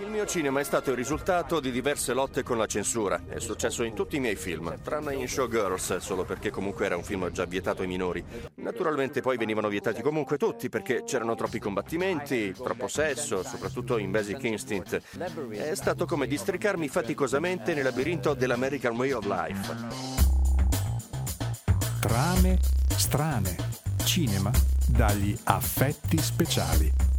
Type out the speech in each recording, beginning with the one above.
Il mio cinema è stato il risultato di diverse lotte con la censura. È successo in tutti i miei film, tranne in Showgirls, solo perché comunque era un film già vietato ai minori. Naturalmente poi venivano vietati comunque tutti perché c'erano troppi combattimenti, troppo sesso, soprattutto in Basic Instinct. È stato come districarmi faticosamente nel labirinto dell'American Way of Life. Trame strane. Cinema dagli affetti speciali.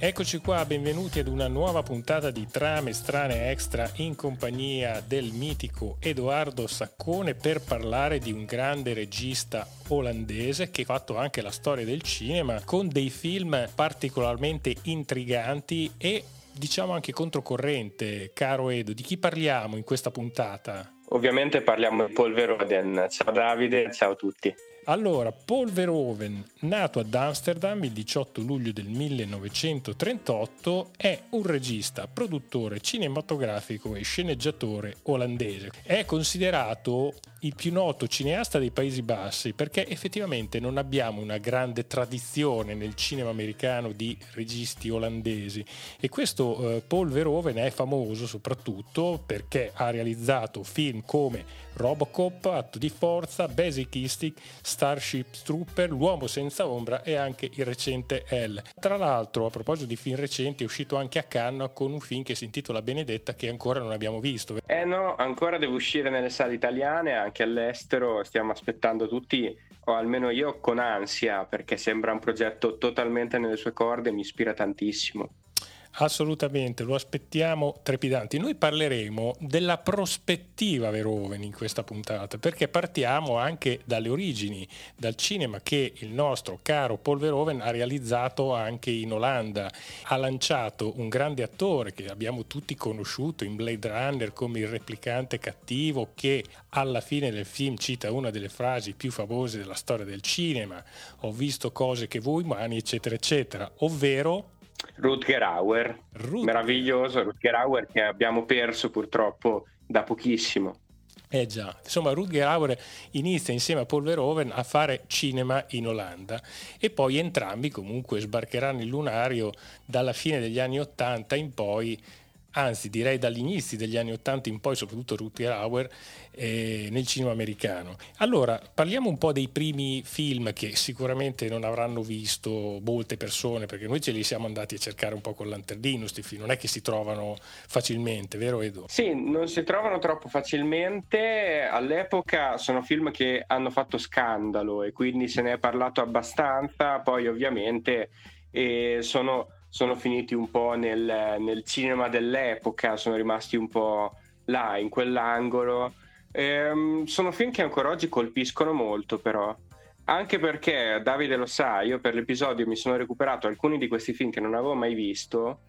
Eccoci qua, benvenuti ad una nuova puntata di Trame Strane Extra in compagnia del mitico Edoardo Saccone per parlare di un grande regista olandese che ha fatto anche la storia del cinema con dei film particolarmente intriganti e diciamo anche controcorrente. Caro Edo, di chi parliamo in questa puntata? Ovviamente parliamo di Paul Verhoeven. Ciao Davide, ciao a tutti. Allora, Paul Verhoeven, nato ad Amsterdam il 18 luglio del 1938, è un regista, produttore cinematografico e sceneggiatore olandese. È considerato il più noto cineasta dei Paesi Bassi perché effettivamente non abbiamo una grande tradizione nel cinema americano di registi olandesi e questo eh, Paul Verhoeven è famoso soprattutto perché ha realizzato film come Robocop, Atto di Forza, Basic Instinct, Starship Trooper, L'uomo senza ombra e anche il recente L. Tra l'altro, a proposito di film recenti, è uscito anche a Cannes con un film che si intitola Benedetta che ancora non abbiamo visto. Eh no, ancora deve uscire nelle sale italiane, anche all'estero, stiamo aspettando tutti, o almeno io con ansia, perché sembra un progetto totalmente nelle sue corde mi ispira tantissimo. Assolutamente, lo aspettiamo trepidanti. Noi parleremo della prospettiva Verhoeven in questa puntata, perché partiamo anche dalle origini, dal cinema che il nostro caro Paul Verhoeven ha realizzato anche in Olanda. Ha lanciato un grande attore che abbiamo tutti conosciuto in Blade Runner come il replicante cattivo che alla fine del film cita una delle frasi più famose della storia del cinema. Ho visto cose che voi umani, eccetera, eccetera, ovvero Rutger Hauer, Rutger. meraviglioso Rutger Hauer che abbiamo perso purtroppo da pochissimo. Eh già, insomma Rutger Hauer inizia insieme a Paul Verhoeven a fare cinema in Olanda e poi entrambi comunque sbarcheranno il lunario dalla fine degli anni Ottanta in poi anzi direi dagli inizi degli anni 80 in poi, soprattutto Rutger Hauer, eh, nel cinema americano. Allora, parliamo un po' dei primi film che sicuramente non avranno visto molte persone, perché noi ce li siamo andati a cercare un po' con l'anterdino, questi film, non è che si trovano facilmente, vero Edo? Sì, non si trovano troppo facilmente, all'epoca sono film che hanno fatto scandalo e quindi se ne è parlato abbastanza, poi ovviamente eh, sono sono finiti un po' nel, nel, cinema dell'epoca, sono rimasti un po' là, in quell'angolo. Ehm, sono film che ancora oggi colpiscono molto, però. Anche perché, Davide lo sa, io per l'episodio mi sono recuperato alcuni di questi film che non avevo mai visto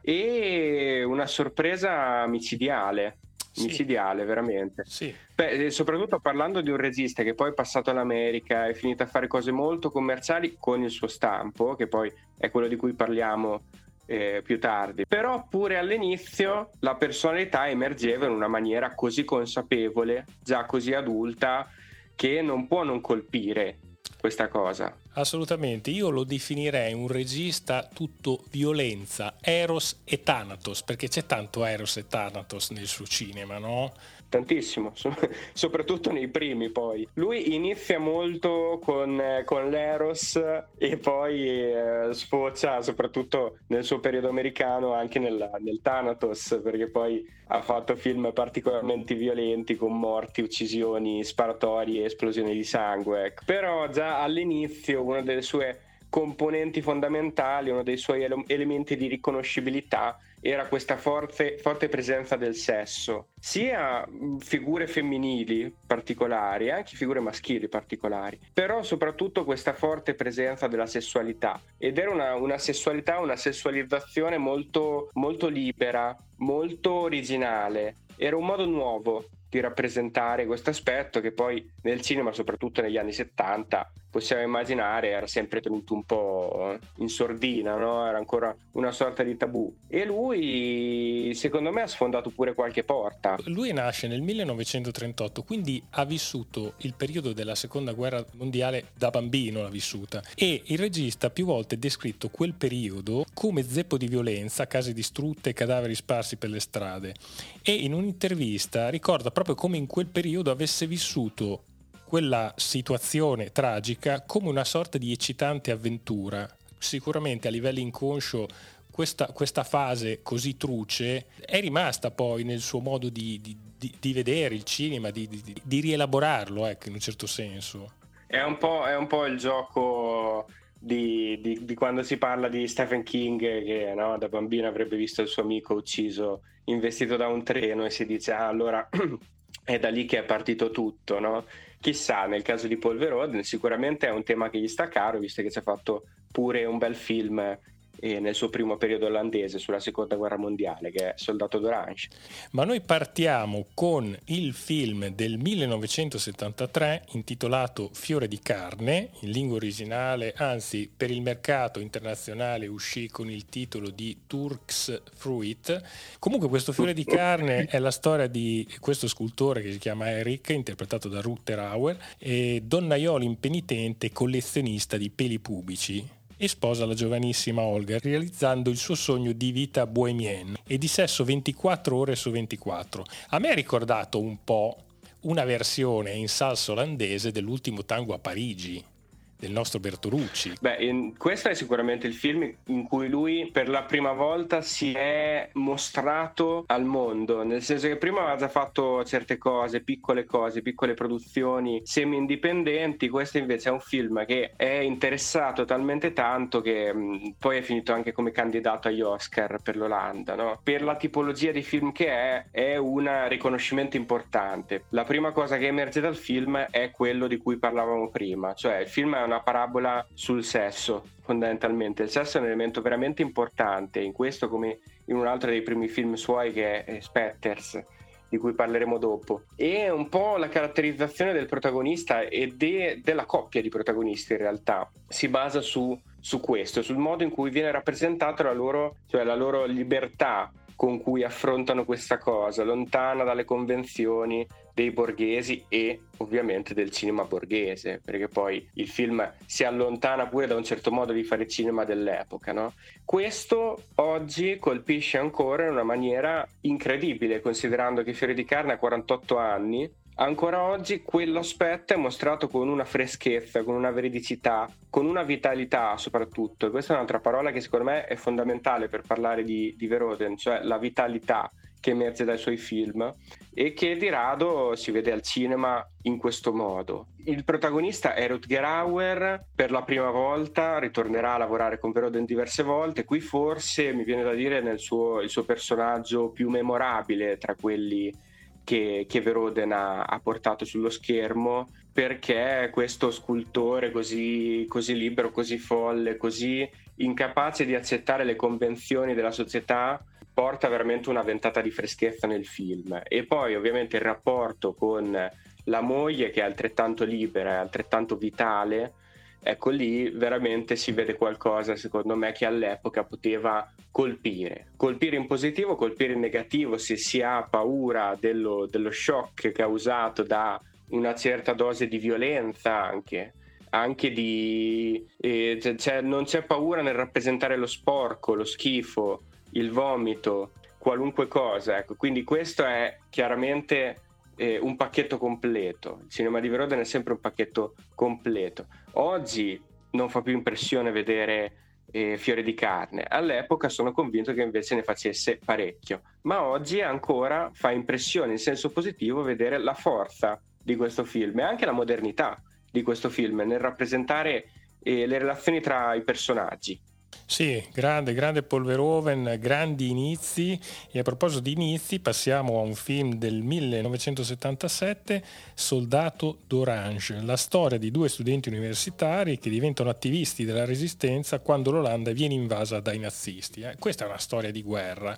e una sorpresa micidiale sì. micidiale, veramente. Sì. Beh, soprattutto parlando di un regista che poi è passato all'America, è finito a fare cose molto commerciali con il suo stampo, che poi è quello di cui parliamo eh, più tardi. Però pure all'inizio la personalità emergeva in una maniera così consapevole, già così adulta, che non può non colpire questa cosa. Assolutamente, io lo definirei un regista tutto violenza, Eros e Thanatos, perché c'è tanto Eros e Thanatos nel suo cinema, no? Tantissimo, soprattutto nei primi poi. Lui inizia molto con, eh, con l'Eros e poi eh, sfocia soprattutto nel suo periodo americano anche nella, nel Thanatos perché poi ha fatto film particolarmente violenti con morti, uccisioni, sparatori e esplosioni di sangue. Ecco. Però già all'inizio una delle sue componenti fondamentali, uno dei suoi ele- elementi di riconoscibilità era questa forte, forte presenza del sesso, sia figure femminili particolari, anche figure maschili particolari, però soprattutto questa forte presenza della sessualità. Ed era una, una sessualità, una sessualizzazione molto, molto libera, molto originale. Era un modo nuovo di rappresentare questo aspetto che poi nel cinema, soprattutto negli anni 70, possiamo immaginare era sempre tenuto un po' in sordina, no? era ancora una sorta di tabù. E lui, secondo me, ha sfondato pure qualche porta. Lui nasce nel 1938, quindi ha vissuto il periodo della seconda guerra mondiale da bambino, l'ha vissuta. E il regista ha più volte descritto quel periodo come zeppo di violenza, case distrutte cadaveri sparsi per le strade. E in un'intervista ricorda proprio come in quel periodo avesse vissuto quella situazione tragica come una sorta di eccitante avventura. Sicuramente a livello inconscio questa, questa fase così truce è rimasta poi nel suo modo di, di, di, di vedere il cinema, di, rielaborarlo, ecco, in un certo senso. È un è un po il gioco di, di, di, quando si parla di Stephen King che no, da bambino avrebbe visto il suo amico ucciso investito da un treno e si dice ah, allora è da lì che è partito tutto no? chissà nel caso di Paul Verhoeven sicuramente è un tema che gli sta caro visto che ci ha fatto pure un bel film nel suo primo periodo olandese sulla seconda guerra mondiale, che è Soldato d'Orange. Ma noi partiamo con il film del 1973 intitolato Fiore di carne, in lingua originale, anzi per il mercato internazionale uscì con il titolo di Turks Fruit. Comunque questo fiore di carne è la storia di questo scultore che si chiama Eric, interpretato da Ruther Hauer, e donnaiolo impenitente collezionista di peli pubici e sposa la giovanissima Olga, realizzando il suo sogno di vita bohemienne e di sesso 24 ore su 24. A me ha ricordato un po' una versione in salsa olandese dell'ultimo tango a Parigi del nostro Bertolucci. Beh, in, questo è sicuramente il film in cui lui per la prima volta si è mostrato al mondo, nel senso che prima aveva già fatto certe cose, piccole cose, piccole produzioni semi-indipendenti, questo invece è un film che è interessato talmente tanto che mh, poi è finito anche come candidato agli Oscar per l'Olanda, no? Per la tipologia di film che è, è un riconoscimento importante. La prima cosa che emerge dal film è quello di cui parlavamo prima, cioè il film è una una parabola sul sesso, fondamentalmente. Il sesso è un elemento veramente importante, in questo come in un altro dei primi film suoi che è Spetters, di cui parleremo dopo. E un po' la caratterizzazione del protagonista e de- della coppia di protagonisti in realtà si basa su, su, questo, sul modo in cui viene rappresentata la loro, cioè la loro libertà con cui affrontano questa cosa, lontana dalle convenzioni dei borghesi e ovviamente del cinema borghese, perché poi il film si allontana pure da un certo modo di fare cinema dell'epoca. No? Questo oggi colpisce ancora in una maniera incredibile, considerando che Fiore di Carne ha 48 anni Ancora oggi quell'aspetto è mostrato con una freschezza, con una veridicità, con una vitalità soprattutto. E questa è un'altra parola che secondo me è fondamentale per parlare di, di Veroden, cioè la vitalità che emerge dai suoi film e che di rado si vede al cinema in questo modo. Il protagonista è Rutger Hauer, per la prima volta ritornerà a lavorare con Veroden diverse volte, qui forse mi viene da dire nel suo, il suo personaggio più memorabile tra quelli che, che Veroden ha, ha, portato sullo schermo perché questo scultore così, così libero, così folle, così incapace di accettare le convenzioni della società porta veramente una ventata di freschezza nel film. E poi ovviamente il rapporto con la moglie che è altrettanto libera, è altrettanto vitale ecco lì veramente si vede qualcosa secondo me che all'epoca poteva colpire colpire in positivo colpire in negativo se si ha paura dello, dello shock causato da una certa dose di violenza anche anche di eh, cioè, non c'è paura nel rappresentare lo sporco lo schifo il vomito qualunque cosa ecco quindi questo è chiaramente eh, un pacchetto completo. Il cinema di Veroden è sempre un pacchetto completo. Oggi non fa più impressione vedere eh, Fiore di carne. All'epoca sono convinto che invece ne facesse parecchio, ma oggi ancora fa impressione in senso positivo vedere la forza di questo film e anche la modernità di questo film nel rappresentare eh, le relazioni tra i personaggi. Sì, grande, grande Polveroven, grandi inizi e a proposito di inizi passiamo a un film del 1977, Soldato d'Orange, la storia di due studenti universitari che diventano attivisti della resistenza quando l'Olanda viene invasa dai nazisti. Eh. Questa è una storia di guerra,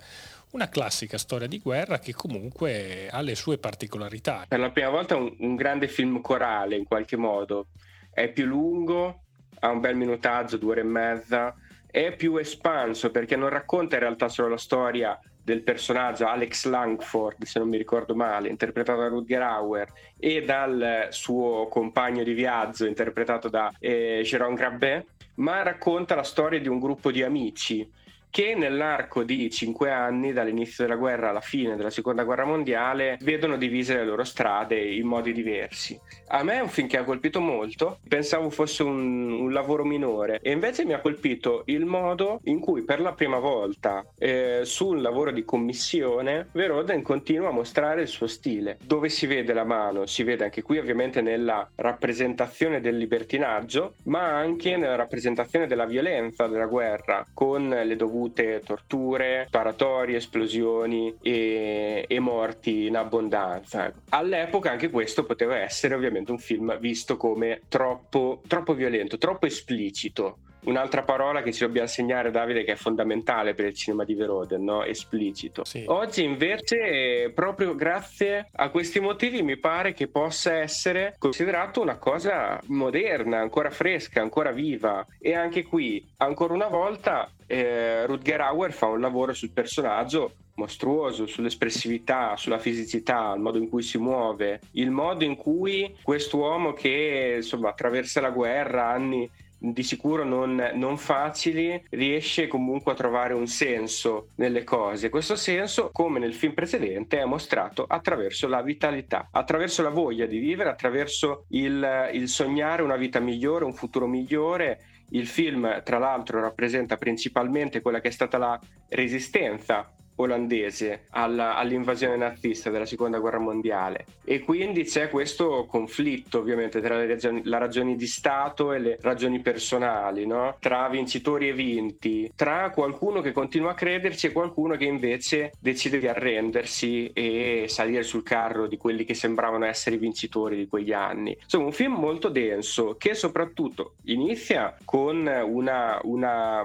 una classica storia di guerra che comunque ha le sue particolarità. Per la prima volta un, un grande film corale in qualche modo è più lungo, ha un bel minutaggio, due ore e mezza, è più espanso perché non racconta in realtà solo la storia del personaggio Alex Langford, se non mi ricordo male, interpretato da Rutger Hauer, e dal suo compagno di viaggio, interpretato da eh, Jérôme Grabet, ma racconta la storia di un gruppo di amici che nell'arco di cinque anni, dall'inizio della guerra alla fine della seconda guerra mondiale, vedono divise le loro strade in modi diversi. A me è un film che ha colpito molto, pensavo fosse un, un lavoro minore e invece mi ha colpito il modo in cui per la prima volta eh, su un lavoro di commissione Veroden continua a mostrare il suo stile. Dove si vede la mano? Si vede anche qui ovviamente nella rappresentazione del libertinaggio, ma anche nella rappresentazione della violenza della guerra, con le dovute avute torture, sparatori, esplosioni e, e morti in abbondanza. All'epoca anche questo poteva essere ovviamente un film visto come troppo, troppo violento, troppo esplicito un'altra parola che ci dobbiamo segnare, Davide, che è fondamentale per il cinema di Veroden, no? esplicito. Sì. Oggi invece, proprio grazie a questi motivi, mi pare che possa essere considerato una cosa moderna, ancora fresca, ancora viva. E anche qui, ancora una volta, eh, Rutger Hauer fa un lavoro sul personaggio mostruoso sull'espressività, sulla fisicità, il modo in cui si muove, il modo in cui quest'uomo che insomma attraversa la guerra, anni di sicuro non, non, facili, riesce comunque a trovare un senso nelle cose. Questo senso, come nel film precedente, è mostrato attraverso la vitalità, attraverso la voglia di vivere, attraverso il, il sognare una vita migliore, un futuro migliore. Il film, tra l'altro, rappresenta principalmente quella che è stata la resistenza olandese alla, all'invasione nazista della seconda guerra mondiale e quindi c'è questo conflitto ovviamente tra le ragioni, ragioni di Stato e le ragioni personali, no? tra vincitori e vinti, tra qualcuno che continua a crederci e qualcuno che invece decide di arrendersi e salire sul carro di quelli che sembravano essere i vincitori di quegli anni. Insomma un film molto denso che soprattutto inizia con una, una,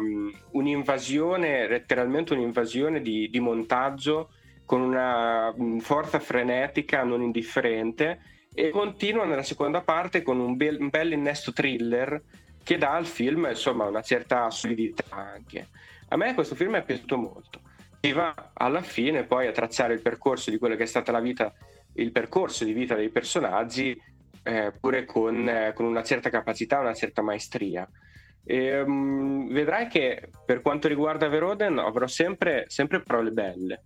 un'invasione, letteralmente un'invasione di, di montaggio con una forza frenetica non indifferente e continua nella seconda parte con un bel, un bel innesto thriller che dà al film insomma una certa solidità anche. A me questo film è piaciuto molto e va alla fine poi a tracciare il percorso di quello che è stata la vita, il percorso di vita dei personaggi eh, pure con, eh, con, una certa capacità, una certa maestria. E, um, vedrai che per quanto riguarda Veroden avrò sempre, sempre parole belle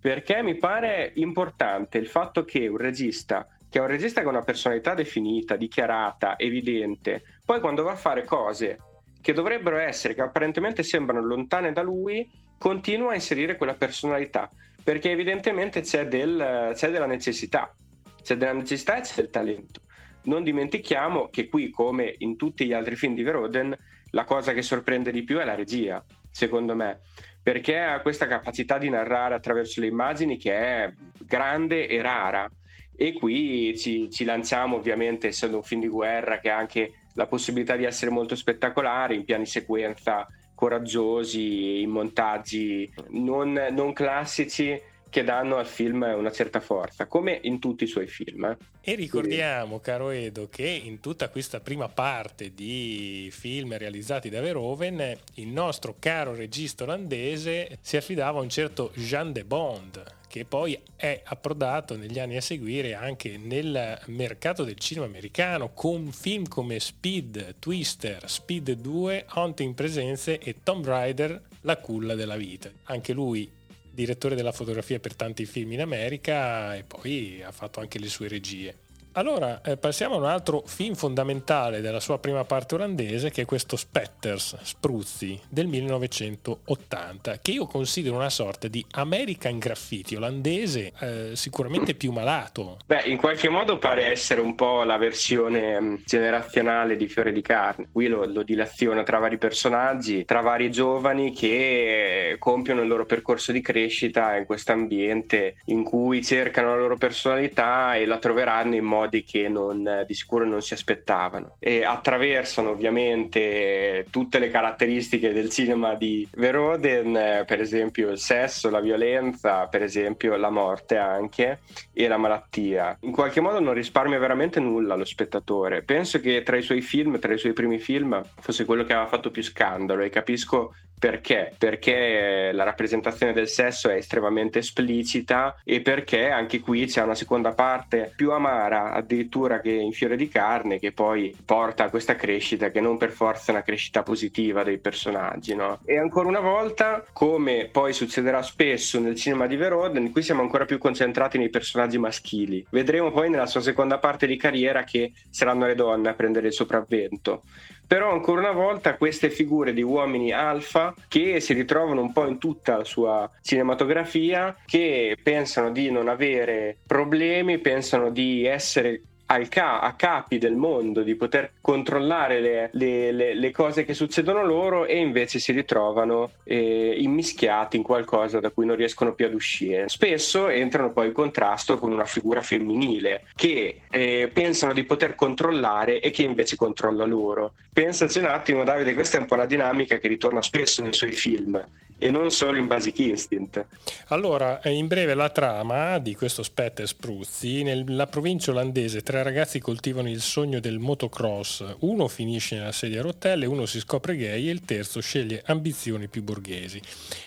perché mi pare importante il fatto che un regista che è un regista con una personalità definita, dichiarata, evidente, poi quando va a fare cose che dovrebbero essere, che apparentemente sembrano lontane da lui, continua a inserire quella personalità, perché evidentemente c'è, del, c'è della necessità, c'è della necessità e c'è del talento non dimentichiamo che qui, come in tutti gli altri film di Veroden, la cosa che sorprende di più è la regia, secondo me, perché ha questa capacità di narrare attraverso le immagini che è grande e rara. E qui ci, ci lanciamo, ovviamente, essendo un film di guerra che ha anche la possibilità di essere molto spettacolare, in piani sequenza coraggiosi, in montaggi non, non classici che danno al film una certa forza, come in tutti i suoi film. Eh. E ricordiamo, caro Edo, che in tutta questa prima parte di film realizzati da Verhoeven, il nostro caro regista olandese si affidava a un certo Jean de Bond, che poi è approdato negli anni a seguire anche nel mercato del cinema americano con film come Speed, Twister, Speed 2, Hunting Presenze e Tomb Raider, La culla della vita. Anche lui direttore della fotografia per tanti film in America e poi ha fatto anche le sue regie. Allora, eh, passiamo a un altro film fondamentale della sua prima parte olandese, che è questo Spetters, Spruzzi, del 1980, che io considero una sorta di American Graffiti olandese, eh, sicuramente più malato. Beh, in qualche modo pare essere un po' la versione mm, generazionale di Fiore di Carne. Qui lo, lo dilaziona tra vari personaggi, tra vari giovani che compiono il loro percorso di crescita in questo ambiente in cui cercano la loro personalità e la troveranno in modo modi che non, di sicuro non si aspettavano e attraversano ovviamente tutte le caratteristiche del cinema di Veroden, per esempio il sesso, la violenza, per esempio la morte anche e la malattia. In qualche modo non risparmia veramente nulla allo spettatore. Penso che tra i suoi film, tra i suoi primi film, fosse quello che aveva fatto più scandalo e capisco perché? Perché la rappresentazione del sesso è estremamente esplicita e perché anche qui c'è una seconda parte più amara addirittura che in fiore di carne che poi porta a questa crescita che non per forza è una crescita positiva dei personaggi. No? E ancora una volta, come poi succederà spesso nel cinema di Veroden, qui siamo ancora più concentrati nei personaggi maschili. Vedremo poi nella sua seconda parte di carriera che saranno le donne a prendere il sopravvento però ancora una volta queste figure di uomini alfa che si ritrovano un po' in tutta la sua cinematografia, che pensano di non avere problemi, pensano di essere ca- a capi del mondo, di poter controllare le, le, le, le, cose che succedono loro e invece si ritrovano eh, immischiati in qualcosa da cui non riescono più ad uscire. Spesso entrano poi in contrasto con una figura femminile che eh, pensano di poter controllare e che invece controlla loro. Pensaci un attimo Davide, questa è un po' la dinamica che ritorna spesso nei suoi film e non solo in Basic Instinct. Allora, eh, in breve la trama di questo Spetter Spruzzi, nella provincia olandese tre ragazzi coltivano il sogno del motocross, uno finisce nella sedia a rotelle, uno si scopre gay e il terzo sceglie ambizioni più borghesi.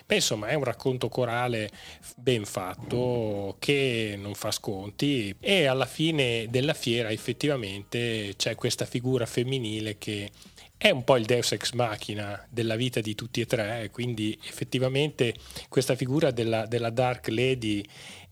Beh, insomma, è un racconto corale ben fatto che non fa sconti e alla fine della fiera effettivamente c'è questa figura femminile che è un po' il deus ex machina della vita di tutti e tre, quindi effettivamente questa figura della, della Dark Lady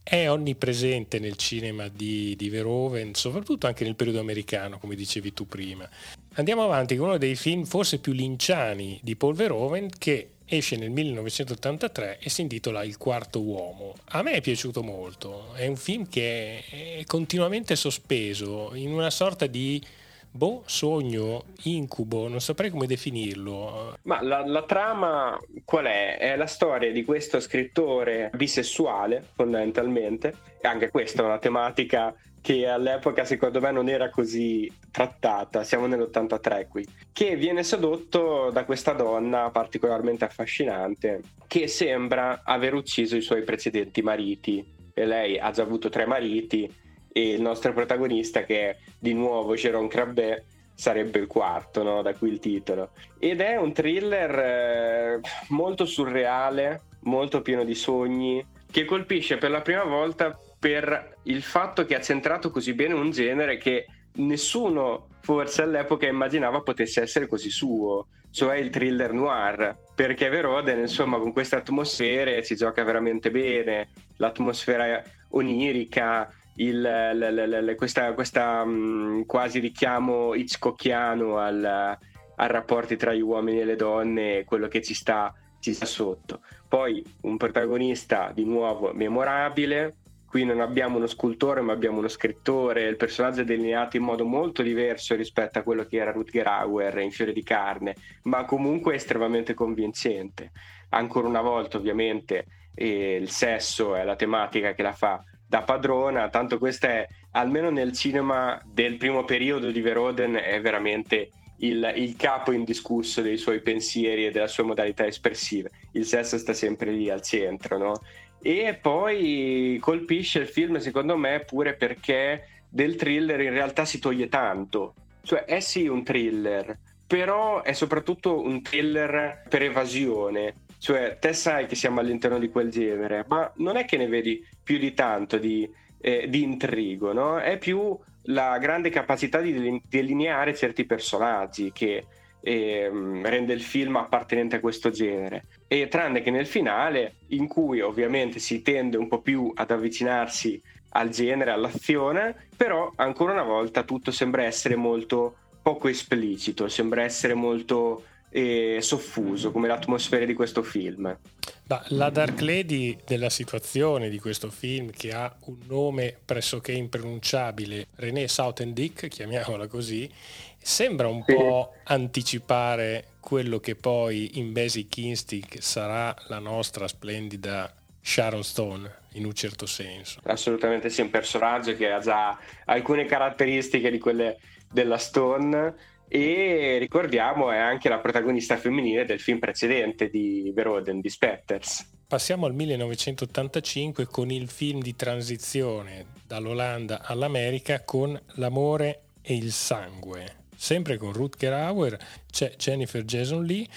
è onnipresente nel cinema di, di, Verhoeven, soprattutto anche nel periodo americano, come dicevi tu prima. Andiamo avanti con uno dei film forse più linciani di Paul Verhoeven che esce nel 1983 e si intitola Il quarto uomo. A me è piaciuto molto, è un film che è continuamente sospeso in una sorta di boh, sogno, incubo, non saprei come definirlo. Ma la, la, trama qual è? È la storia di questo scrittore bisessuale, fondamentalmente, e anche questa è una tematica che all'epoca secondo me non era così trattata, siamo nell'83 qui, che viene sedotto da questa donna particolarmente affascinante che sembra aver ucciso i suoi precedenti mariti e lei ha già avuto tre mariti e il nostro protagonista che di nuovo Jérôme Crabbe sarebbe il quarto, no? da qui il titolo. Ed è un thriller eh, molto surreale, molto pieno di sogni, che colpisce per la prima volta per il fatto che ha centrato così bene un genere che nessuno forse all'epoca immaginava potesse essere così suo, cioè il thriller noir, perché Veroden insomma con queste atmosfere si gioca veramente bene, l'atmosfera onirica, il, l, l, l, questa, questa um, quasi richiamo Hitchcockiano al, al rapporti tra gli uomini e le donne, quello che ci sta, ci sta sotto. Poi un protagonista di nuovo memorabile, qui non abbiamo uno scultore ma abbiamo uno scrittore, il personaggio è delineato in modo molto diverso rispetto a quello che era Rutger Hauer in Fiore di Carne, ma comunque estremamente convincente. Ancora una volta ovviamente eh, il sesso è la tematica che la fa da padrona, tanto questa è, almeno nel cinema del primo periodo di Veroden, è veramente il, il, capo indiscusso dei suoi pensieri e della sua modalità espressiva. Il sesso sta sempre lì al centro, no? E poi colpisce il film, secondo me, pure perché del thriller in realtà si toglie tanto. Cioè, è sì un thriller, però è soprattutto un thriller per evasione cioè, te sai che siamo all'interno di quel genere, ma non è che ne vedi più di tanto di, eh, di intrigo, no? È più la grande capacità di delineare certi personaggi che eh, rende il film appartenente a questo genere. E tranne che nel finale, in cui ovviamente si tende un po' più ad avvicinarsi al genere, all'azione, però ancora una volta tutto sembra essere molto poco esplicito, sembra essere molto e soffuso come l'atmosfera di questo film. la Dark Lady della situazione di questo film che ha un nome pressoché impronunciabile, René Sautendick, chiamiamola così, sembra un sì. po' anticipare quello che poi in Basic Instinct sarà la nostra splendida Sharon Stone in un certo senso. Assolutamente sì, un personaggio che ha già alcune caratteristiche di quelle della Stone e ricordiamo è anche la protagonista femminile del film precedente di Veroden, di Spetters. Passiamo al 1985 con il film di transizione dall'Olanda all'America con L'amore e il sangue. Sempre con Rutger Hauer c'è Jennifer Jason Lee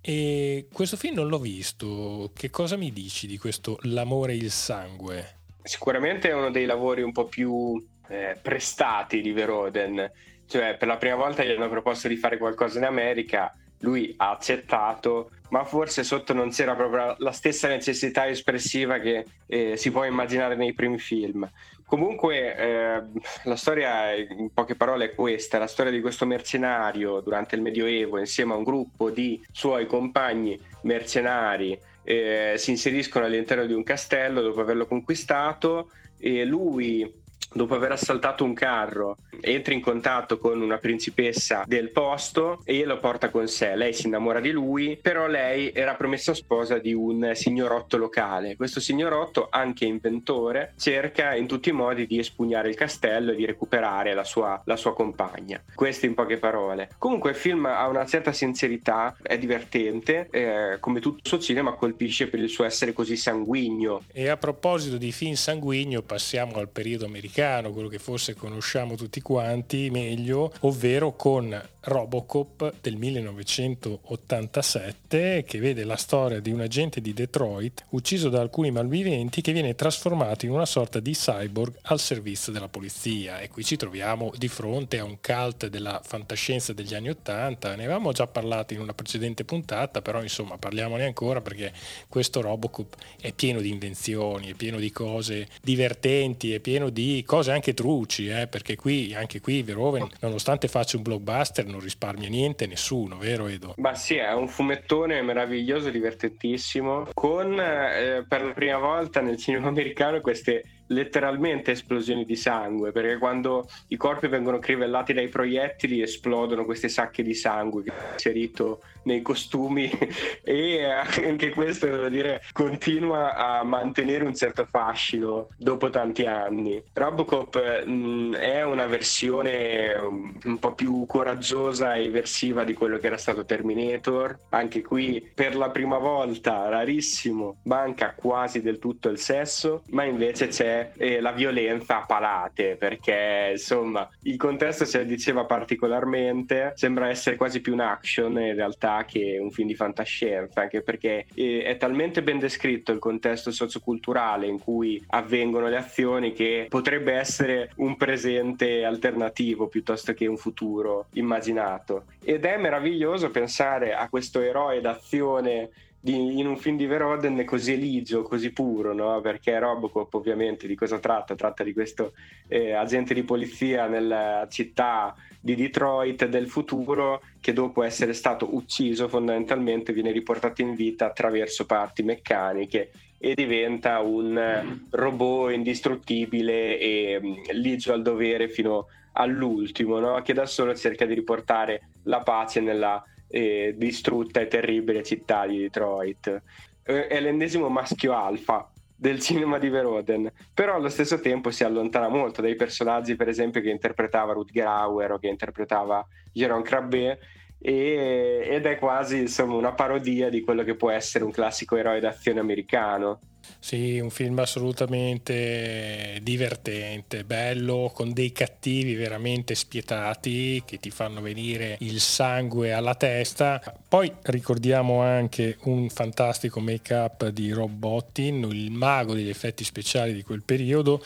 e questo film non l'ho visto. Che cosa mi dici di questo L'amore e il sangue? Sicuramente è uno dei lavori un po' più eh, prestati di Veroden. Cioè, per la prima volta gli hanno proposto di fare qualcosa in America, lui ha accettato ma forse sotto non c'era proprio la stessa necessità espressiva che eh, si può immaginare nei primi film. Comunque eh, la storia in poche parole è questa, la storia di questo mercenario durante il Medioevo insieme a un gruppo di suoi compagni mercenari eh, si inseriscono all'interno di un castello dopo averlo conquistato e lui dopo aver assaltato un carro, entra in contatto con una principessa del posto e lo porta con sé. Lei si innamora di lui, però lei era promessa sposa di un signorotto locale. Questo signorotto, anche inventore, cerca in tutti i modi di espugnare il castello e di recuperare la sua, la sua compagna. Questo in poche parole. Comunque il film ha una certa sincerità, è divertente, eh, come tutto il suo cinema colpisce per il suo essere così sanguigno. E a proposito di film sanguigno, passiamo al periodo americano americano, quello che forse conosciamo tutti quanti meglio, ovvero con Robocop del 1987 che vede la storia di un agente di Detroit ucciso da alcuni malviventi che viene trasformato in una sorta di cyborg al servizio della polizia. E qui ci troviamo di fronte a un cult della fantascienza degli anni 80 ne avevamo già parlato in una precedente puntata però insomma parliamone ancora perché questo Robocop è pieno di invenzioni è pieno di cose divertenti è pieno di cose anche truci eh, perché qui anche qui Verhoeven nonostante faccia un blockbuster non risparmia niente nessuno, vero Edo? Ma sì, è un fumettone meraviglioso, divertentissimo, con eh, per la prima volta nel cinema americano queste letteralmente esplosioni di sangue, perché quando i corpi vengono crivellati dai proiettili esplodono queste sacche di sangue che è inserito nei costumi e anche questo devo dire continua a mantenere un certo fascino dopo tanti anni. Robocop mh, mm, è una versione un po' più coraggiosa e versiva di quello che era stato Terminator, anche qui per la prima volta rarissimo manca quasi del tutto il sesso, ma invece c'è eh, la violenza a palate, perché insomma il contesto si addiceva particolarmente, sembra essere quasi più un action in realtà che un film di fantascienza, anche perché eh, è talmente ben descritto il contesto socioculturale in cui avvengono le azioni che potrebbe essere un presente alternativo piuttosto che un futuro immaginato. Ed è meraviglioso pensare a questo eroe d'azione in un film di Veroden così eligio, così puro, no? perché Robocop ovviamente di cosa tratta? Tratta di questo eh, agente di polizia nella città di Detroit del futuro che dopo essere stato ucciso fondamentalmente viene riportato in vita attraverso parti meccaniche e diventa un robot indistruttibile e mm, ligio al dovere fino all'ultimo, no? che da solo cerca di riportare la pace nella eh, distrutta e terribile città di Detroit. Eh, è l'ennesimo maschio alfa del cinema di Veroden, però allo stesso tempo si allontana molto dai personaggi, per esempio, che interpretava Rutger Hauer o che interpretava Jérôme Crabbe e, ed è quasi insomma una parodia di quello che può essere un classico eroe d'azione americano. Sì, un film assolutamente divertente, bello, con dei cattivi veramente spietati che ti fanno venire il sangue alla testa. Poi ricordiamo anche un fantastico make-up di Rob Bottin, il mago degli effetti speciali di quel periodo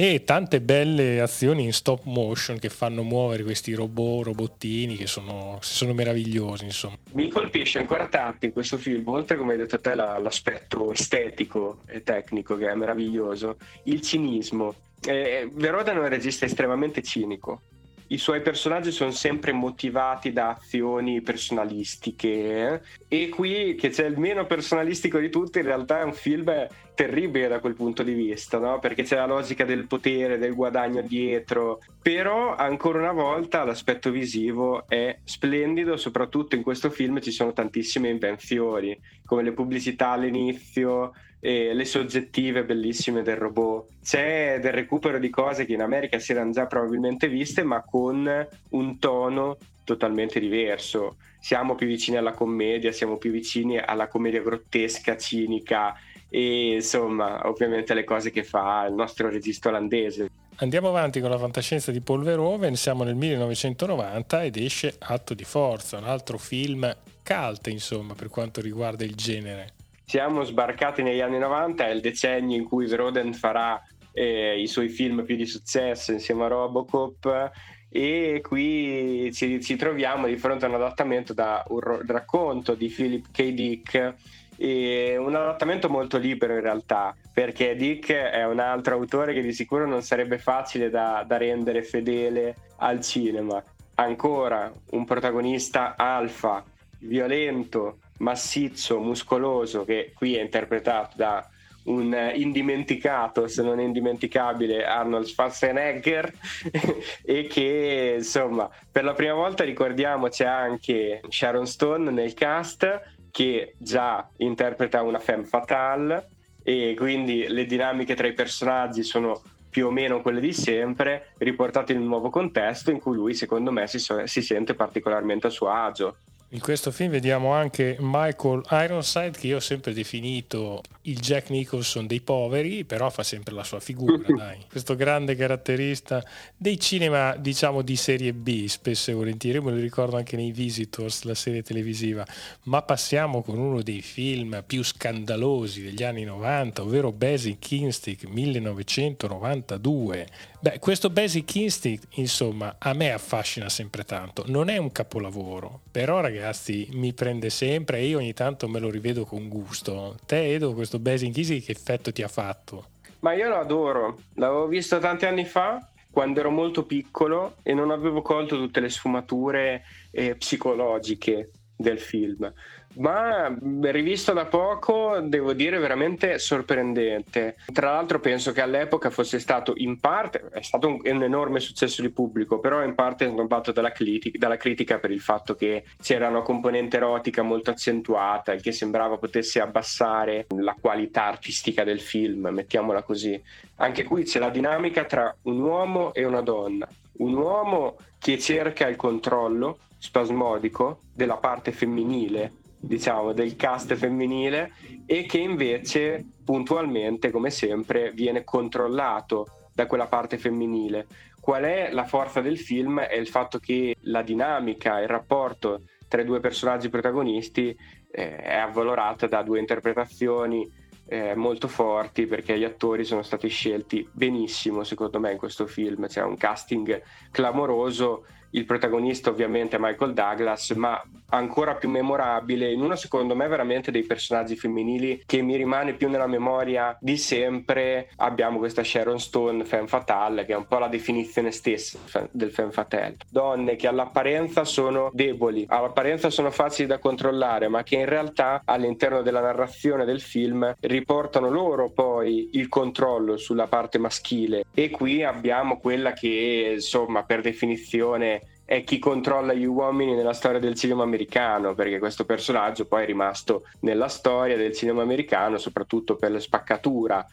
e tante belle azioni in stop motion che fanno muovere questi robot, robottini che sono, sono meravigliosi insomma. Mi colpisce ancora tanto in questo film, oltre come hai detto te l'aspetto estetico e tecnico che è meraviglioso, il cinismo. Eh, Veroda è un regista estremamente cinico, i suoi personaggi sono sempre motivati da azioni personalistiche eh? e qui che c'è il meno personalistico di tutti in realtà è un film terribile da quel punto di vista no? perché c'è la logica del potere del guadagno dietro però ancora una volta l'aspetto visivo è splendido soprattutto in questo film ci sono tantissime invenzioni come le pubblicità all'inizio e le soggettive bellissime del robot. C'è del recupero di cose che in America si erano già probabilmente viste, ma con un tono totalmente diverso. Siamo più vicini alla commedia, siamo più vicini alla commedia grottesca, cinica e insomma, ovviamente le cose che fa il nostro regista olandese. Andiamo avanti con la fantascienza di Paul Verhoeven, siamo nel 1990 ed esce Atto di Forza, un altro film cult insomma per quanto riguarda il genere. Siamo sbarcati negli anni 90, è il decennio in cui Verhoeven farà eh, i suoi film più di successo insieme a Robocop e qui ci, ci troviamo di fronte a un adattamento da un racconto di Philip K. Dick e un adattamento molto libero in realtà, perché Dick è un altro autore che di sicuro non sarebbe facile da, da rendere fedele al cinema. Ancora un protagonista alfa, violento, massiccio, muscoloso, che qui è interpretato da un indimenticato, se non indimenticabile, Arnold Schwarzenegger e che insomma per la prima volta ricordiamo c'è anche Sharon Stone nel cast che già interpreta una femme fatale e quindi le dinamiche tra i personaggi sono più o meno quelle di sempre, riportate in un nuovo contesto in cui lui secondo me si, so- si sente particolarmente a suo agio. In questo film vediamo anche Michael Ironside che io ho sempre definito il Jack Nicholson dei poveri, però fa sempre la sua figura, dai. Questo grande caratterista dei cinema, diciamo, di serie B, spesso e volentieri, me lo ricordo anche nei Visitors, la serie televisiva. Ma passiamo con uno dei film più scandalosi degli anni 90, ovvero Basic Instinct 1992. Beh, questo Basic Instinct, insomma, a me affascina sempre tanto. Non è un capolavoro, però ragazzi mi prende sempre e io ogni tanto me lo rivedo con gusto. Te, Edo, questo Basic Instinct che effetto ti ha fatto? Ma io lo adoro. L'avevo visto tanti anni fa, quando ero molto piccolo e non avevo colto tutte le sfumature eh, psicologiche del film ma rivisto da poco devo dire veramente sorprendente. Tra l'altro penso che all'epoca fosse stato in parte, è stato un, un enorme successo di pubblico, però in parte snobbato dalla, critica, dalla critica per il fatto che c'era una componente erotica molto accentuata, il che sembrava potesse abbassare la qualità artistica del film, mettiamola così. Anche qui c'è la dinamica tra un uomo e una donna. Un uomo che cerca il controllo spasmodico della parte femminile diciamo, del cast femminile e che invece puntualmente, come sempre, viene controllato da quella parte femminile. Qual è la forza del film? È il fatto che la dinamica, il rapporto tra i due personaggi protagonisti eh, è avvalorata da due interpretazioni eh, molto forti perché gli attori sono stati scelti benissimo secondo me in questo film c'è un casting clamoroso il protagonista ovviamente è Michael Douglas, ma ancora più memorabile in uno secondo me veramente dei personaggi femminili che mi rimane più nella memoria di sempre. Abbiamo questa Sharon Stone femme fatale che è un po' la definizione stessa del femme fatale. Donne che all'apparenza sono deboli all'apparenza sono facili da controllare ma che in realtà all'interno della narrazione del film riportano loro poi il controllo sulla parte maschile. E qui abbiamo quella che insomma per definizione è chi controlla gli uomini nella storia del cinema americano, perché questo personaggio poi è rimasto nella storia del cinema americano, soprattutto per la spaccatura.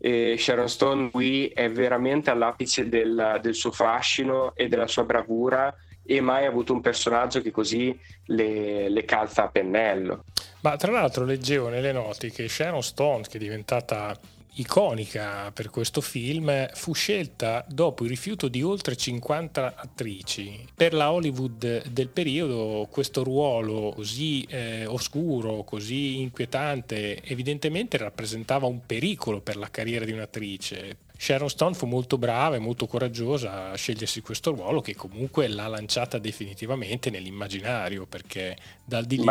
E Sharon Stone qui è veramente all'apice del, del suo fascino e della sua bravura e mai avuto un personaggio che così le, le, calza a pennello. Ma tra l'altro leggevo nelle note che Sharon Stone, che è diventata iconica per questo film fu scelta dopo il rifiuto di oltre 50 attrici. Per la Hollywood del periodo questo ruolo così eh, oscuro, così inquietante, evidentemente rappresentava un pericolo per la carriera di un'attrice. Sharon Stone fu molto brava e molto coraggiosa a scegliersi questo ruolo che comunque l'ha lanciata definitivamente nell'immaginario perché dal di lì...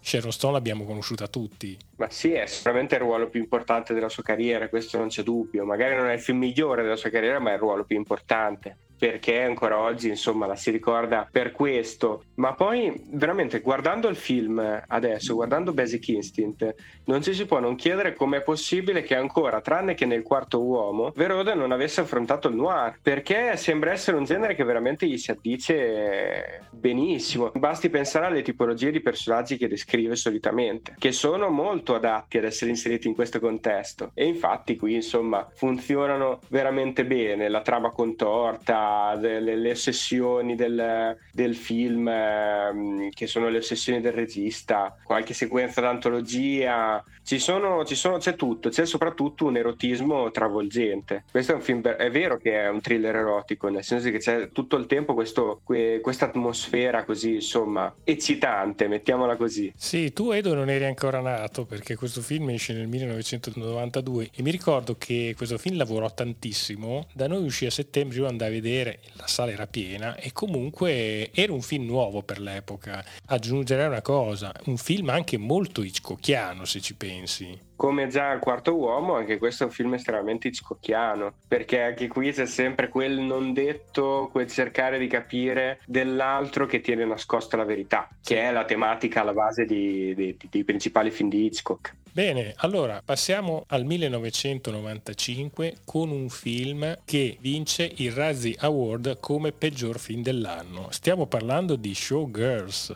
Sharon Stone l'abbiamo conosciuta tutti. Ma sì, è sicuramente il ruolo più importante della sua carriera, questo non c'è dubbio. Magari non è il film migliore della sua carriera, ma è il ruolo più importante. Perché ancora oggi insomma la si ricorda per questo. Ma poi veramente guardando il film adesso guardando Basic Instinct non ci si può non chiedere com'è possibile che ancora tranne che nel quarto uomo Verode non avesse affrontato il noir perché sembra essere un genere che veramente gli si addice benissimo. Basti pensare alle tipologie di personaggi che descrive solitamente che sono molto adatti ad essere inseriti in questo contesto. E infatti qui insomma funzionano veramente bene. La trama contorta delle, le ossessioni del, del film, eh, che sono le ossessioni del regista, qualche sequenza d'antologia, ci sono, ci sono, c'è tutto, c'è soprattutto un erotismo travolgente. Questo è un film, è vero che è un thriller erotico, nel senso che c'è tutto il tempo questa atmosfera così, insomma, eccitante, mettiamola così. Sì, tu Edo non eri ancora nato perché questo film esce nel 1992 e mi ricordo che questo film lavorò tantissimo, da noi uscì a settembre, io andai a vedere vedere, la sala era piena e comunque era un film nuovo per l'epoca. Aggiungerei una cosa, un film anche molto Hitchcockiano se ci pensi come già il quarto uomo, anche questo è un film estremamente hitchcockiano, perché anche qui c'è sempre quel non detto, quel cercare di capire dell'altro che tiene nascosta la verità, che è la tematica alla base di, di, di, dei principali film di Hitchcock. Bene, allora passiamo al 1995 con un film che vince il Razzie Award come peggior film dell'anno. Stiamo parlando di Showgirls,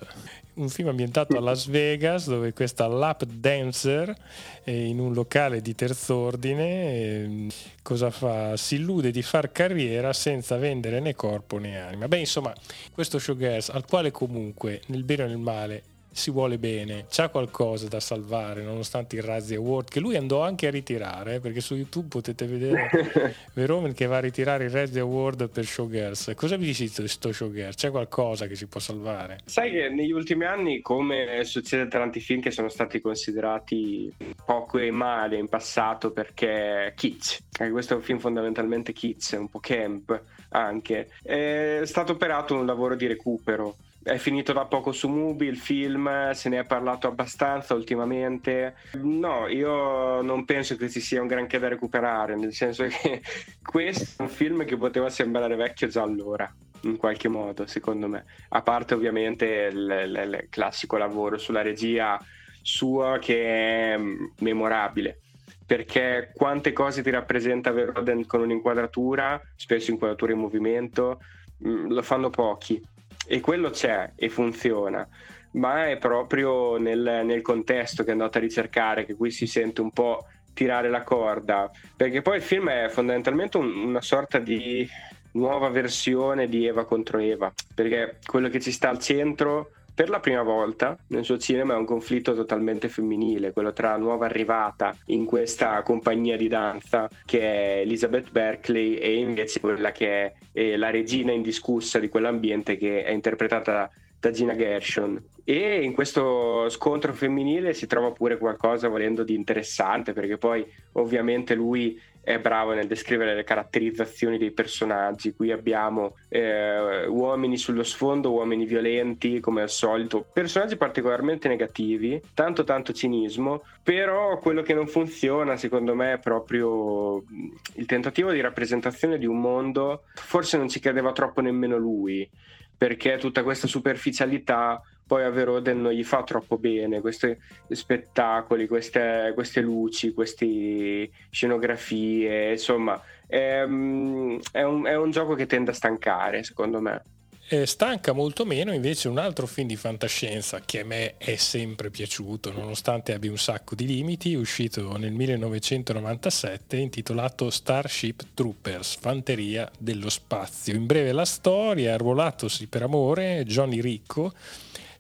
un film ambientato a Las Vegas dove questa lap dancer eh, in un locale di terz'ordine eh, cosa fa? Si illude di far carriera senza vendere né corpo né anima. Beh, insomma, questo showgirls al quale comunque nel bene o nel male si vuole bene, c'ha qualcosa da salvare nonostante il Razzie Award che lui andò anche a ritirare perché su YouTube potete vedere Veromen che va a ritirare il Razzie Award per Showgirls. Cosa vi dici di questo Showgirls? C'è qualcosa che si può salvare? Sai che negli ultimi anni come succede tra tanti film che sono stati considerati poco e male in passato perché kitsch, anche questo è un film fondamentalmente kitsch, un po' camp anche, è stato operato un lavoro di recupero è finito da poco su Mubi il film, se ne è parlato abbastanza ultimamente. No, io non penso che ci sia un granché da recuperare, nel senso che questo è un film che poteva sembrare vecchio già allora, in qualche modo, secondo me. A parte ovviamente il, il, il classico lavoro sulla regia sua che è memorabile perché quante cose ti rappresenta Verhoeven con un'inquadratura, spesso inquadratura in movimento, mm, lo fanno pochi e quello c'è e funziona, ma è proprio nel, nel contesto che è andato a ricercare che qui si sente un po' tirare la corda, perché poi il film è fondamentalmente un, una sorta di nuova versione di Eva contro Eva, perché quello che ci sta al centro per la prima volta nel suo cinema è un conflitto totalmente femminile, quello tra la nuova arrivata in questa compagnia di danza che è Elizabeth Berkeley e invece quella che è la regina indiscussa di quell'ambiente che è interpretata da Gina Gershon. E in questo scontro femminile si trova pure qualcosa volendo di interessante, perché poi ovviamente lui è bravo nel descrivere le caratterizzazioni dei personaggi. Qui abbiamo eh, uomini sullo sfondo, uomini violenti, come al solito, personaggi particolarmente negativi, tanto tanto cinismo, però quello che non funziona secondo me è proprio il tentativo di rappresentazione di un mondo, forse non ci credeva troppo nemmeno lui, perché tutta questa superficialità poi a Veroden non gli fa troppo bene questi spettacoli, queste, queste luci, queste scenografie, insomma è, mm, è, un, è un gioco che tende a stancare secondo me. Eh, stanca molto meno invece un altro film di fantascienza che a me è sempre piaciuto nonostante abbia un sacco di limiti uscito nel 1997 intitolato Starship Troopers Fanteria dello spazio in breve la storia arruolatosi per amore Johnny Ricco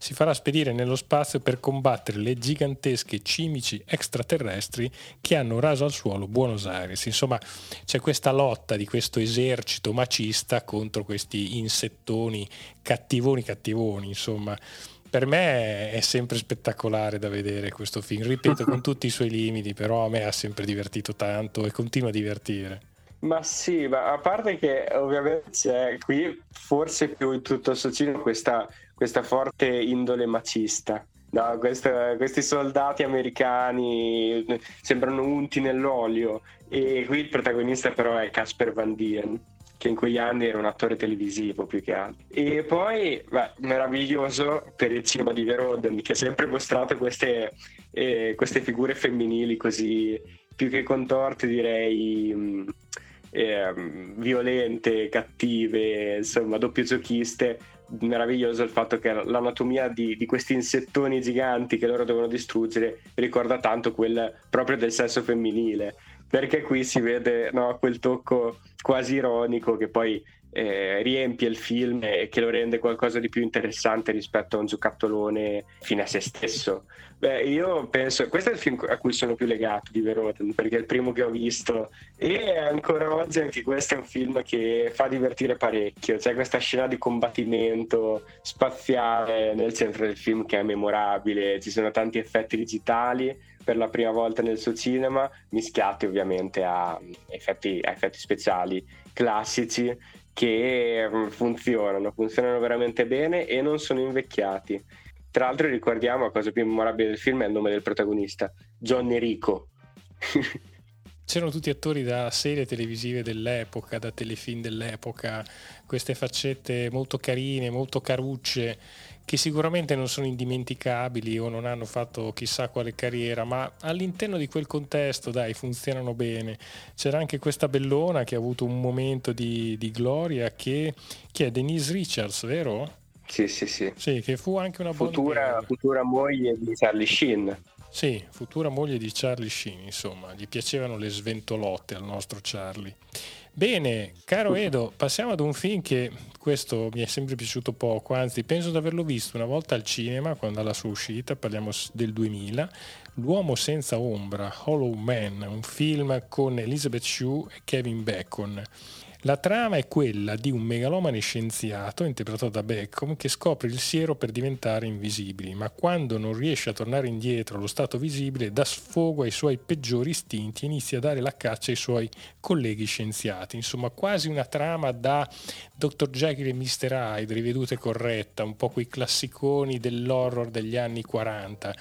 si farà spedire nello spazio per combattere le gigantesche cimici extraterrestri che hanno raso al suolo Buenos Aires. Insomma, c'è questa lotta di questo esercito macista contro questi insettoni cattivoni cattivoni, insomma per me è sempre spettacolare da vedere questo film. Ripeto, con tutti i suoi limiti, però a me ha sempre divertito tanto e continua a divertire. Ma sì, ma a parte che ovviamente c'è qui forse più in tutto il suo cinema questa questa forte indole macista. No, questa, questi soldati americani sembrano unti nell'olio e qui il protagonista però è Casper Van Dien che in quegli anni era un attore televisivo più che altro. E poi, beh, meraviglioso per il cinema di Veroden, che ha sempre mostrato queste, eh, queste figure femminili così più che contorte, direi. Mh, eh, violente, cattive, insomma, doppio giochiste. Meraviglioso il fatto che l'anatomia di, di, questi insettoni giganti che loro devono distruggere ricorda tanto quel proprio del sesso femminile, perché qui si vede no, quel tocco quasi ironico che poi eh, riempie il film e che lo rende qualcosa di più interessante rispetto a un giocattolone fine a se stesso. Beh, io penso, questo è il film a cui sono più legato di Veroten, perché è il primo che ho visto. E ancora oggi anche questo è un film che fa divertire parecchio, c'è questa scena di combattimento spaziale nel centro del film che è memorabile, ci sono tanti effetti digitali per la prima volta nel suo cinema, mischiati ovviamente a effetti, a effetti speciali classici che mm, funzionano, funzionano veramente bene e non sono invecchiati. Tra l'altro ricordiamo la cosa più memorabile del film è il nome del protagonista, Johnny Rico. C'erano tutti attori da serie televisive dell'epoca, da telefilm dell'epoca, queste faccette molto carine, molto carucce che sicuramente non sono indimenticabili o non hanno fatto chissà quale carriera, ma all'interno di quel contesto, dai, funzionano bene. C'era anche questa bellona che ha avuto un momento di, di gloria, che, che, è Denise Richards, vero? Sì, sì, sì. Sì, che fu anche una futura, futura moglie di Charlie Sheen. Sì, futura moglie di Charlie Sheen, insomma, gli piacevano le sventolotte al nostro Charlie. Bene, caro Edo, passiamo ad un film che questo mi è sempre piaciuto poco, anzi penso di averlo visto una volta al cinema quando alla sua uscita, parliamo del 2000, L'uomo senza ombra, Hollow Man, un film con Elizabeth Shue e Kevin Bacon. La trama è quella di un megalomane scienziato, interpretato da Beckham, che scopre il siero per diventare invisibili, ma quando non riesce a tornare indietro allo stato visibile dà sfogo ai suoi peggiori istinti e inizia a dare la caccia ai suoi colleghi scienziati. Insomma, quasi una trama da Dr. Jekyll e Mr. Hyde, riveduta e corretta, un po' quei classiconi dell'horror degli anni 40.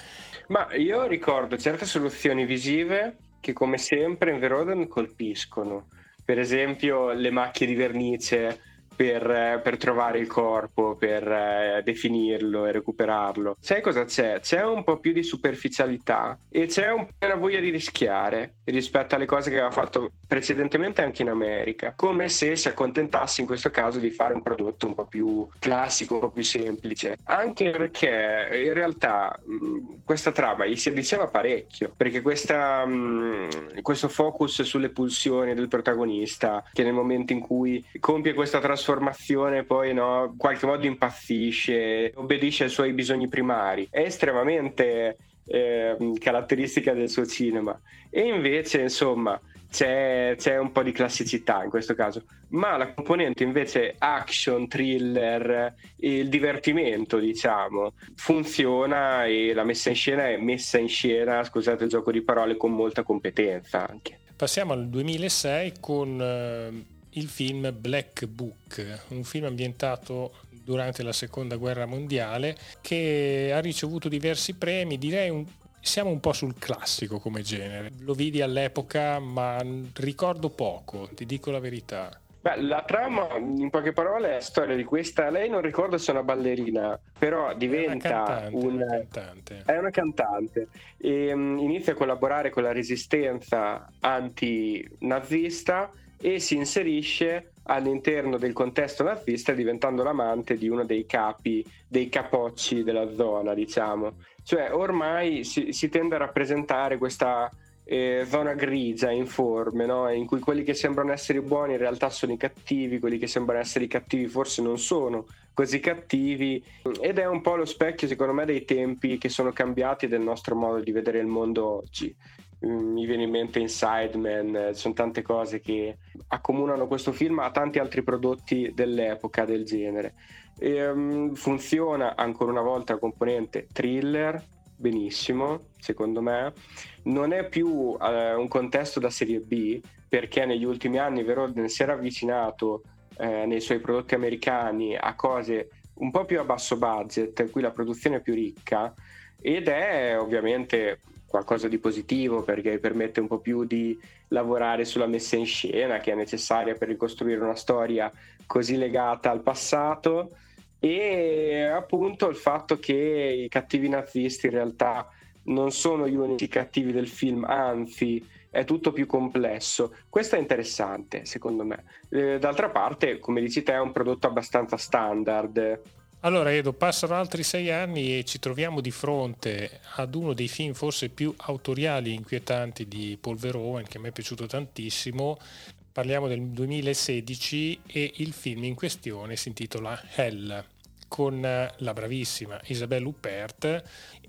Ma io ricordo certe soluzioni visive che come sempre in Veroden colpiscono per esempio le macchie di vernice per, per, trovare il corpo, per eh, definirlo e recuperarlo. Sai cosa c'è? C'è un po' più di superficialità e c'è un po' una voglia di rischiare rispetto alle cose che aveva fatto precedentemente anche in America, come se si accontentasse in questo caso di fare un prodotto un po' più classico, un po' più semplice, anche perché in realtà mh, questa trama gli si addiceva parecchio, perché questa, mh, questo focus sulle pulsioni del protagonista, che nel momento in cui compie questa trasformazione trasformazione poi no, in qualche modo impazzisce, obbedisce ai suoi bisogni primari. È estremamente eh, caratteristica del suo cinema. E invece, insomma, c'è, c'è, un po' di classicità in questo caso, ma la componente invece action, thriller, il divertimento, diciamo, funziona e la messa in scena è messa in scena, scusate il gioco di parole, con molta competenza anche. Passiamo al 2006 con eh, il film Black Book, un film ambientato durante la seconda guerra mondiale che ha ricevuto diversi premi, direi un, siamo un po' sul classico come genere. Lo vidi all'epoca ma ricordo poco, ti dico la verità. Beh, la trama, in poche parole, è la storia di questa. Lei non ricordo se è una ballerina, però diventa è una cantante. Un... Una cantante. È una cantante. E um, inizia a collaborare con la resistenza antinazista e si inserisce all'interno del contesto nazista diventando l'amante di uno dei capi, dei capocci della zona, diciamo. Cioè ormai si, si tende a rappresentare questa eh, zona grigia, informe, no? in cui quelli che sembrano essere buoni in realtà sono i cattivi, quelli che sembrano essere i cattivi forse non sono così cattivi ed è un po' lo specchio secondo me dei tempi che sono cambiati del nostro modo di vedere il mondo oggi mi viene in mente Inside Man, eh, sono tante cose che accomunano questo film a tanti altri prodotti dell'epoca del genere. E, um, funziona ancora una volta la componente thriller benissimo, secondo me. Non è più uh, un contesto da serie B, perché negli ultimi anni Veroden si era avvicinato eh, nei suoi prodotti americani a cose un po' più a basso budget, qui la produzione è più ricca ed è ovviamente qualcosa di positivo perché permette un po' più di lavorare sulla messa in scena che è necessaria per ricostruire una storia così legata al passato e appunto il fatto che i cattivi nazisti in realtà non sono gli unici cattivi del film, anzi è tutto più complesso. Questo è interessante, secondo me. Eh, d'altra parte, come dici te, è un prodotto abbastanza standard. Allora Edo, passano altri sei anni e ci troviamo di fronte ad uno dei film forse più autoriali e inquietanti di Paul Verhoeven, che mi è piaciuto tantissimo. Parliamo del 2016 e il film in questione si intitola Hell con la bravissima Isabelle Huppert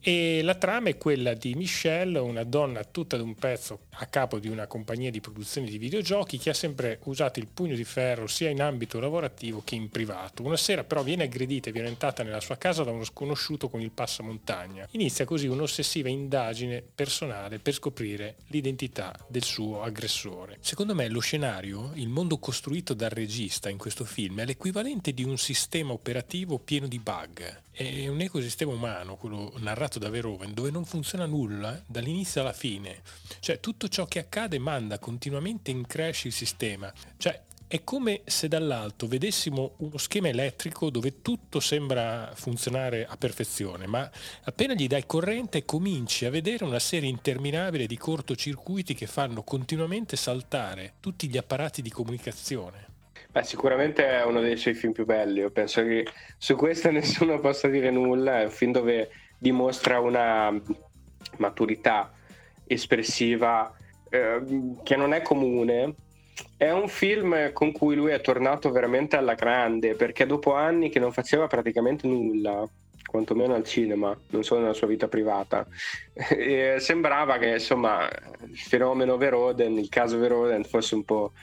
e la trama è quella di Michelle, una donna tutta d'un pezzo a capo di una compagnia di produzione di videogiochi che ha sempre usato il pugno di ferro sia in ambito lavorativo che in privato. Una sera però viene aggredita e violentata nella sua casa da uno sconosciuto con il passamontagna. Inizia così un'ossessiva indagine personale per scoprire l'identità del suo aggressore. Secondo me lo scenario, il mondo costruito dal regista in questo film è l'equivalente di un sistema operativo pieno di bug. È un ecosistema umano, quello narrato da Verhoeven dove non funziona nulla dall'inizio alla fine. Cioè tutto ciò che accade manda continuamente in crash il sistema. Cioè è come se dall'alto vedessimo uno schema elettrico dove tutto sembra funzionare a perfezione, ma appena gli dai corrente cominci a vedere una serie interminabile di cortocircuiti che fanno continuamente saltare tutti gli apparati di comunicazione. Beh, sicuramente è uno dei suoi film più belli, io penso che su questo nessuno possa dire nulla, è un film dove dimostra una maturità espressiva eh, che non è comune. È un film con cui lui è tornato veramente alla grande perché dopo anni che non faceva praticamente nulla, quantomeno al cinema, non solo nella sua vita privata, sembrava che insomma il fenomeno Veroden, il caso Veroden fosse un po'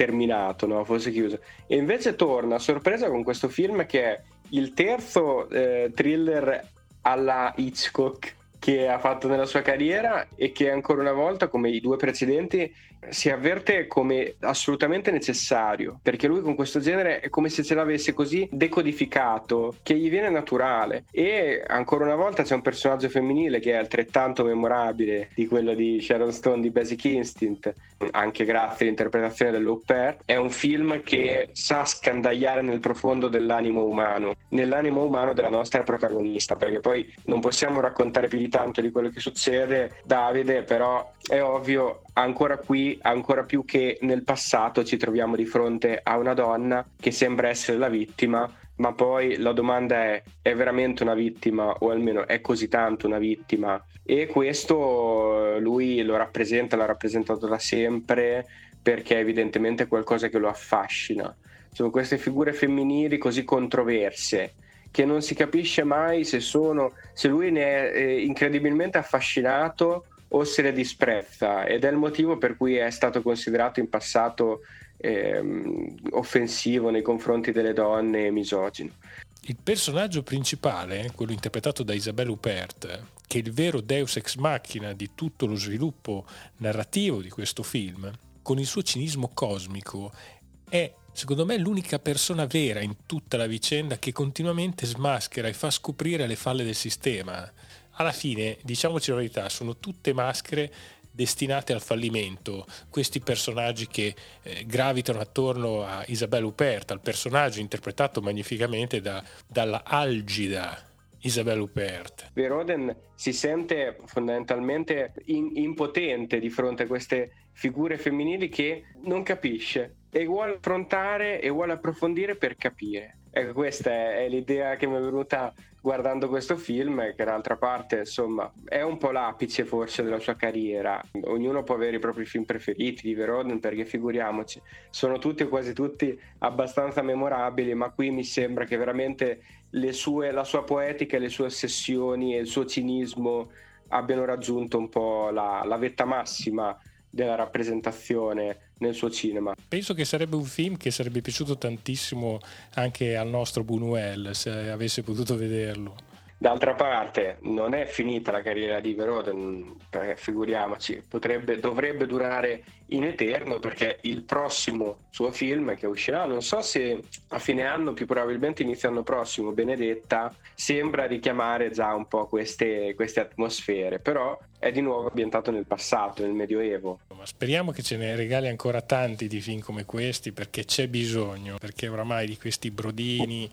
terminato, no? fosse chiuso. E invece torna a sorpresa con questo film che è il terzo eh, thriller alla Hitchcock che ha fatto nella sua carriera e che ancora una volta, come i due precedenti, si avverte come assolutamente necessario, perché lui con questo genere è come se ce l'avesse così decodificato che gli viene naturale e ancora una volta c'è un personaggio femminile che è altrettanto memorabile di quello di Sharon Stone di Basic Instinct, anche grazie all'interpretazione dell'Au È un film che sa scandagliare nel profondo dell'animo umano, nell'animo umano della nostra protagonista, perché poi non possiamo raccontare più di tanto di quello che succede. Davide, però è ovvio, ancora qui, ancora più che nel passato, ci troviamo di fronte a una donna che sembra essere la vittima, ma poi la domanda è, è veramente una vittima o almeno è così tanto una vittima? E questo lui lo rappresenta, l'ha rappresentato da sempre perché evidentemente è qualcosa che lo affascina. Sono queste figure femminili così controverse che non si capisce mai se, sono, se lui ne è eh, incredibilmente affascinato o se le disprezza ed è il motivo per cui è stato considerato in passato ehm, offensivo nei confronti delle donne e misogino. Il personaggio principale, quello interpretato da Isabelle Huppert, che è il vero deus ex machina di tutto lo sviluppo narrativo di questo film, con il suo cinismo cosmico, è secondo me l'unica persona vera in tutta la vicenda che continuamente smaschera e fa scoprire le falle del sistema alla fine, diciamoci la verità, sono tutte maschere destinate al fallimento, questi personaggi che eh, gravitano attorno a Isabelle Huppert, al personaggio interpretato magnificamente da, dalla algida Isabelle Huppert. Veroden si sente fondamentalmente in, impotente di fronte a queste figure femminili che non capisce e vuole affrontare e vuole approfondire per capire. Ecco, questa è l'idea che mi è venuta guardando questo film, che d'altra parte, insomma, è un po' l'apice forse della sua carriera. Ognuno può avere i propri film preferiti di Veroden, perché figuriamoci, sono tutti o quasi tutti abbastanza memorabili, ma qui mi sembra che veramente sue, la sua poetica, le sue ossessioni e il suo cinismo abbiano raggiunto un po' la, la vetta massima della rappresentazione nel suo cinema. Penso che sarebbe un film che sarebbe piaciuto tantissimo anche al nostro Buñuel se avesse potuto vederlo. D'altra parte non è finita la carriera di Veroden, figuriamoci, potrebbe, dovrebbe durare in eterno perché il prossimo suo film che uscirà, non so se a fine anno, più probabilmente inizio anno prossimo, Benedetta, sembra richiamare già un po' queste, queste atmosfere, però è di nuovo ambientato nel passato, nel Medioevo. Ma speriamo che ce ne regali ancora tanti di film come questi perché c'è bisogno, perché oramai di questi brodini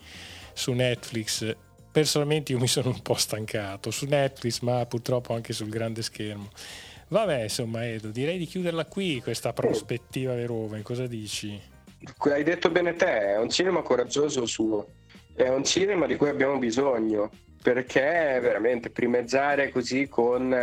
su Netflix personalmente io mi sono un po' stancato su Netflix, ma purtroppo anche sul grande schermo. Vabbè, insomma, Edo, direi di chiuderla qui questa prospettiva Verhoeven. Cosa dici? Hai detto bene te, è un cinema coraggioso suo. È un cinema di cui abbiamo bisogno, perché veramente primeggiare così con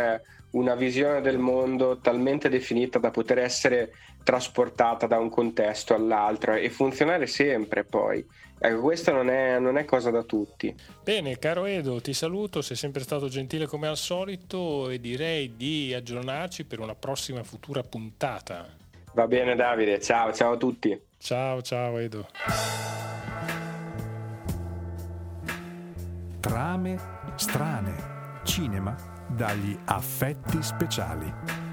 una visione del mondo talmente definita da poter essere trasportata da un contesto all'altro e funzionare sempre poi. Ecco, questa non è, non è, cosa da tutti. Bene, caro Edo, ti saluto, sei sempre stato gentile come al solito e direi di aggiornarci per una prossima futura puntata. Va bene Davide, ciao, ciao a tutti. Ciao, ciao Edo. Trame strane, cinema dagli affetti speciali.